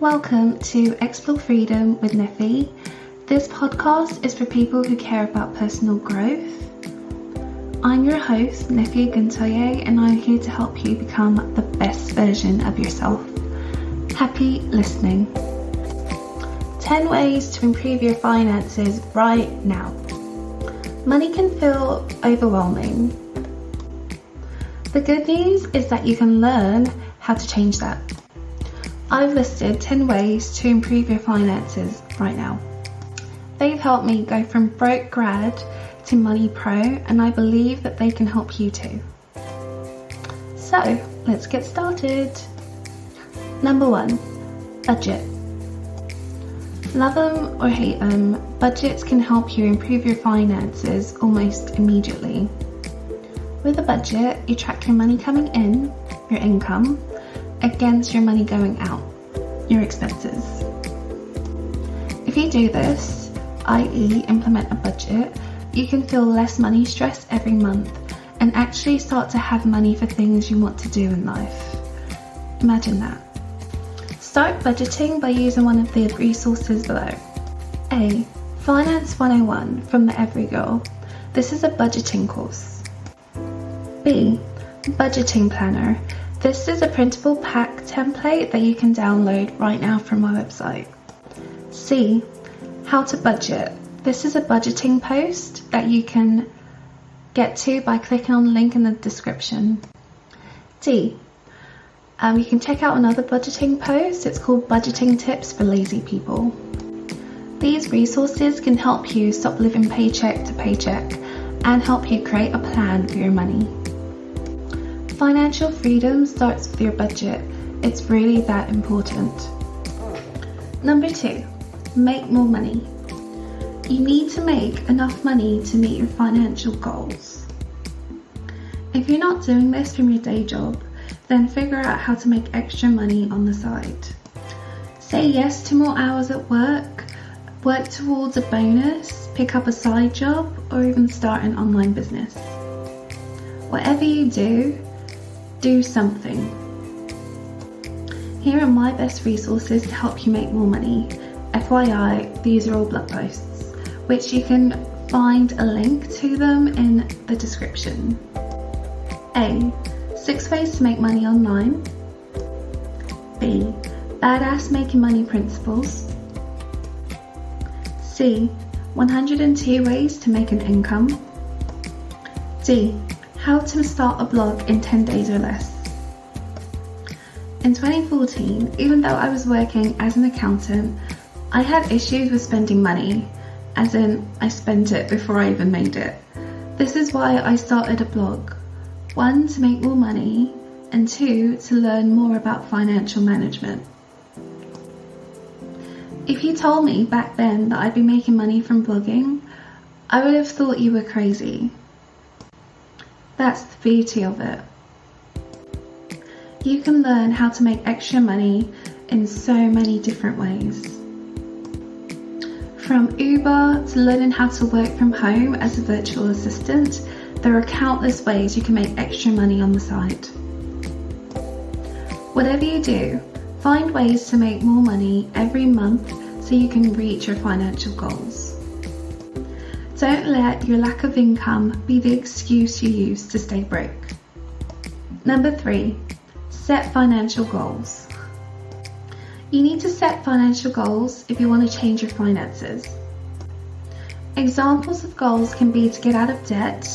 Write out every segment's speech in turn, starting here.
Welcome to Explore Freedom with Neffy. This podcast is for people who care about personal growth. I'm your host, Neffy Guntoye, and I'm here to help you become the best version of yourself. Happy listening. 10 ways to improve your finances right now. Money can feel overwhelming. The good news is that you can learn how to change that. I've listed 10 ways to improve your finances right now. They've helped me go from broke grad to money pro, and I believe that they can help you too. So, let's get started. Number one, budget. Love them or hate them, budgets can help you improve your finances almost immediately. With a budget, you track your money coming in, your income, against your money going out, your expenses. If you do this, i.e., implement a budget, you can feel less money stress every month and actually start to have money for things you want to do in life. Imagine that. Start budgeting by using one of the resources below. A. Finance 101 from the Every Girl. This is a budgeting course. B. Budgeting Planner. This is a printable pack template that you can download right now from my website. C. How to budget. This is a budgeting post that you can get to by clicking on the link in the description. D. Um, you can check out another budgeting post. It's called Budgeting Tips for Lazy People. These resources can help you stop living paycheck to paycheck and help you create a plan for your money. Financial freedom starts with your budget. It's really that important. Number two, make more money. You need to make enough money to meet your financial goals. If you're not doing this from your day job, then figure out how to make extra money on the side. Say yes to more hours at work, work towards a bonus, pick up a side job, or even start an online business. Whatever you do, do something. Here are my best resources to help you make more money. FYI, these are all blog posts, which you can find a link to them in the description. A. Six ways to make money online. B. Badass making money principles. C. 102 ways to make an income. D. How to start a blog in 10 days or less. In 2014, even though I was working as an accountant, I had issues with spending money, as in, I spent it before I even made it. This is why I started a blog. One, to make more money, and two, to learn more about financial management. If you told me back then that I'd be making money from blogging, I would have thought you were crazy. That's the beauty of it. You can learn how to make extra money in so many different ways. From Uber to learning how to work from home as a virtual assistant, there are countless ways you can make extra money on the side. Whatever you do, find ways to make more money every month so you can reach your financial goals. Don't let your lack of income be the excuse you use to stay broke. Number three, set financial goals. You need to set financial goals if you want to change your finances. Examples of goals can be to get out of debt,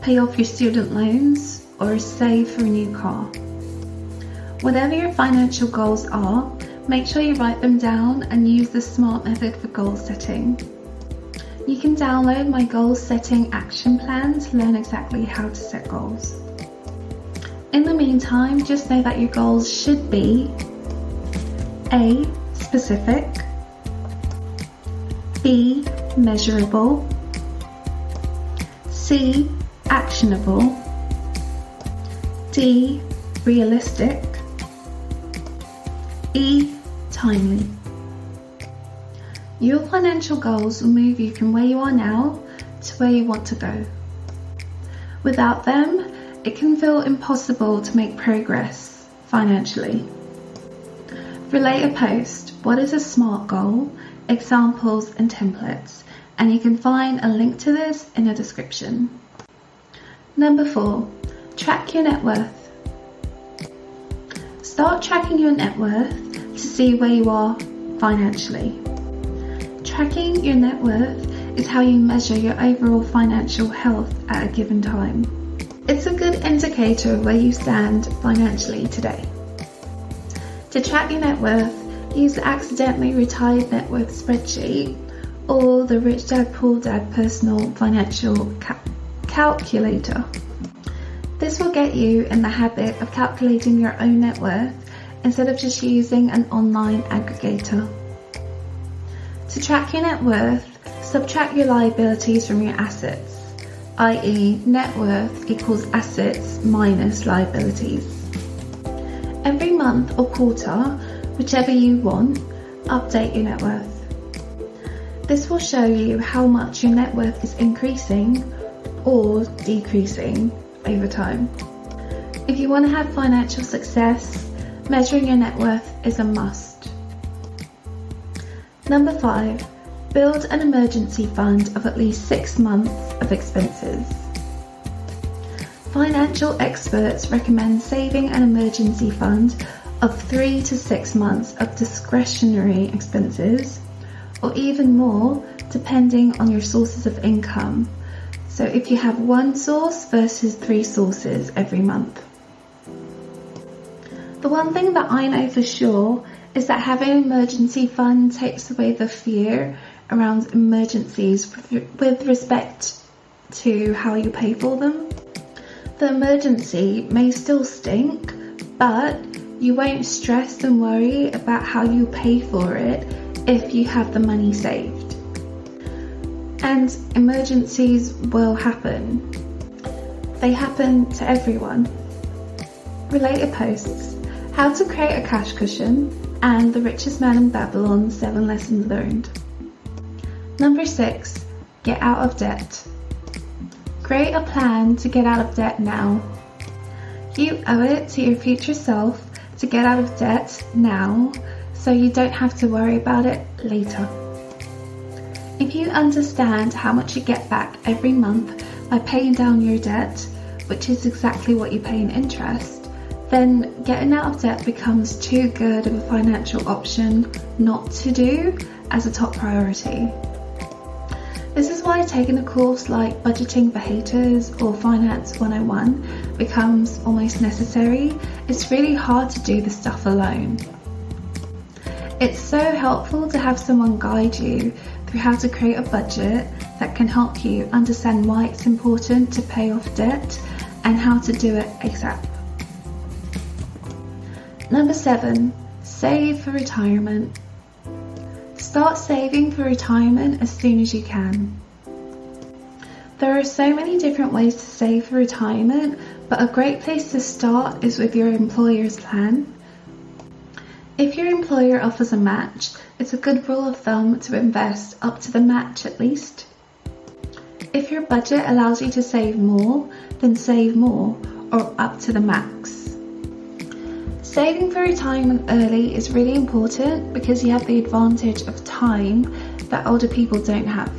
pay off your student loans, or save for a new car. Whatever your financial goals are, make sure you write them down and use the SMART method for goal setting. You can download my goal setting action plan to learn exactly how to set goals. In the meantime, just know that your goals should be A. Specific B. Measurable C. Actionable D. Realistic E. Timely your financial goals will move you from where you are now to where you want to go. Without them, it can feel impossible to make progress financially. Relate a post. What is a SMART goal? Examples and templates. And you can find a link to this in the description. Number four, track your net worth. Start tracking your net worth to see where you are financially. Tracking your net worth is how you measure your overall financial health at a given time. It's a good indicator of where you stand financially today. To track your net worth, use the accidentally retired net worth spreadsheet or the Rich Dad Poor Dad personal financial ca- calculator. This will get you in the habit of calculating your own net worth instead of just using an online aggregator. To track your net worth, subtract your liabilities from your assets, i.e. net worth equals assets minus liabilities. Every month or quarter, whichever you want, update your net worth. This will show you how much your net worth is increasing or decreasing over time. If you want to have financial success, measuring your net worth is a must. Number five, build an emergency fund of at least six months of expenses. Financial experts recommend saving an emergency fund of three to six months of discretionary expenses, or even more depending on your sources of income. So if you have one source versus three sources every month. The one thing that I know for sure is that having an emergency fund takes away the fear around emergencies with respect to how you pay for them. The emergency may still stink, but you won't stress and worry about how you pay for it if you have the money saved. And emergencies will happen. They happen to everyone. Related posts How to create a cash cushion and The Richest Man in Babylon 7 Lessons Learned. Number 6. Get out of debt. Create a plan to get out of debt now. You owe it to your future self to get out of debt now so you don't have to worry about it later. If you understand how much you get back every month by paying down your debt, which is exactly what you pay in interest, then getting out of debt becomes too good of a financial option not to do as a top priority. This is why taking a course like Budgeting for Haters or Finance 101 becomes almost necessary. It's really hard to do this stuff alone. It's so helpful to have someone guide you through how to create a budget that can help you understand why it's important to pay off debt and how to do it ASAP. Number seven, save for retirement. Start saving for retirement as soon as you can. There are so many different ways to save for retirement, but a great place to start is with your employer's plan. If your employer offers a match, it's a good rule of thumb to invest up to the match at least. If your budget allows you to save more, then save more or up to the max. Saving for retirement early is really important because you have the advantage of time that older people don't have.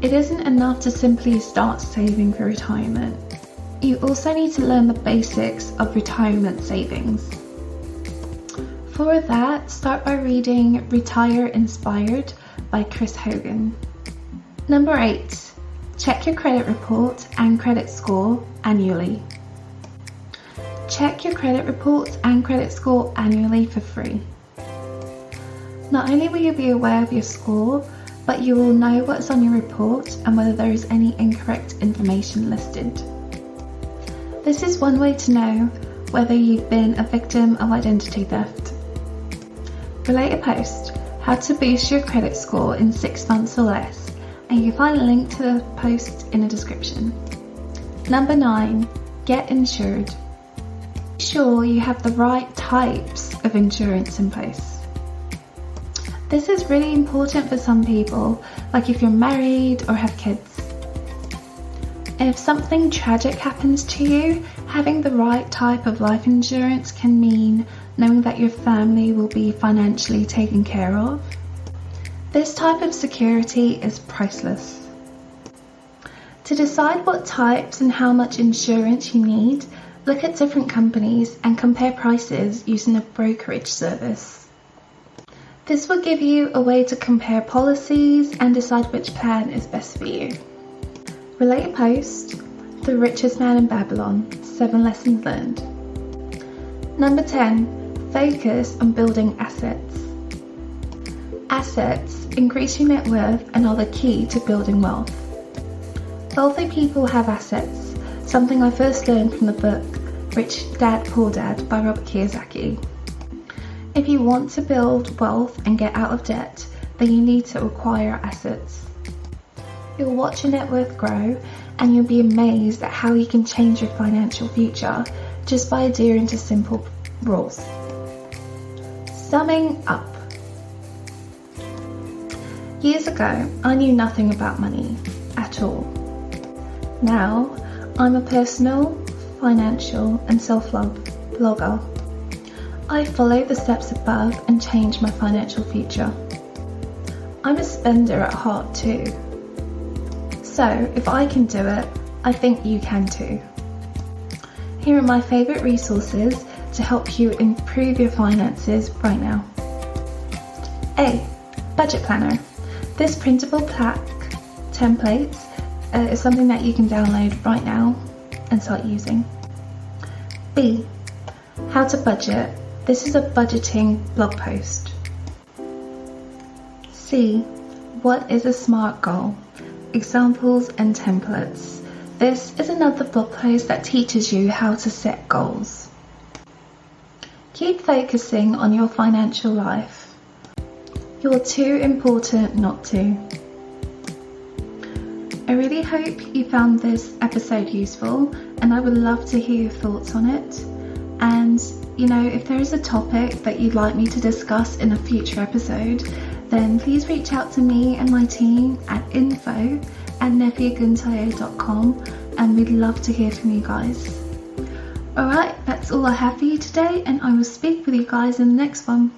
It isn't enough to simply start saving for retirement. You also need to learn the basics of retirement savings. For that, start by reading Retire Inspired by Chris Hogan. Number 8. Check your credit report and credit score annually. Check your credit reports and credit score annually for free. Not only will you be aware of your score, but you will know what's on your report and whether there is any incorrect information listed. This is one way to know whether you've been a victim of identity theft. Relate a post, how to boost your credit score in six months or less, and you can find a link to the post in the description. Number 9. Get insured sure you have the right types of insurance in place. This is really important for some people, like if you're married or have kids. If something tragic happens to you, having the right type of life insurance can mean knowing that your family will be financially taken care of. This type of security is priceless. To decide what types and how much insurance you need, look at different companies and compare prices using a brokerage service. This will give you a way to compare policies and decide which plan is best for you. Related post The Richest Man in Babylon 7 Lessons Learned. Number 10 Focus on building assets. Assets increase your net worth and are the key to building wealth. Wealthy people have assets, something I first learned from the book Rich Dad Poor Dad by Robert Kiyosaki. If you want to build wealth and get out of debt, then you need to acquire assets. You'll watch your net worth grow and you'll be amazed at how you can change your financial future just by adhering to simple rules. Summing up. Years ago, I knew nothing about money at all. Now, I'm a personal, financial, and self love blogger. I follow the steps above and change my financial future. I'm a spender at heart too. So, if I can do it, I think you can too. Here are my favourite resources to help you improve your finances right now. A. Budget Planner. This printable plaque templates uh, is something that you can download right now and start using. B. How to budget. This is a budgeting blog post. C. What is a SMART goal? Examples and templates. This is another blog post that teaches you how to set goals. Keep focusing on your financial life. You're too important not to. I really hope you found this episode useful and I would love to hear your thoughts on it. And, you know, if there is a topic that you'd like me to discuss in a future episode, then please reach out to me and my team at info at nefiaguntayo.com and we'd love to hear from you guys. Alright, that's all I have for you today and I will speak with you guys in the next one.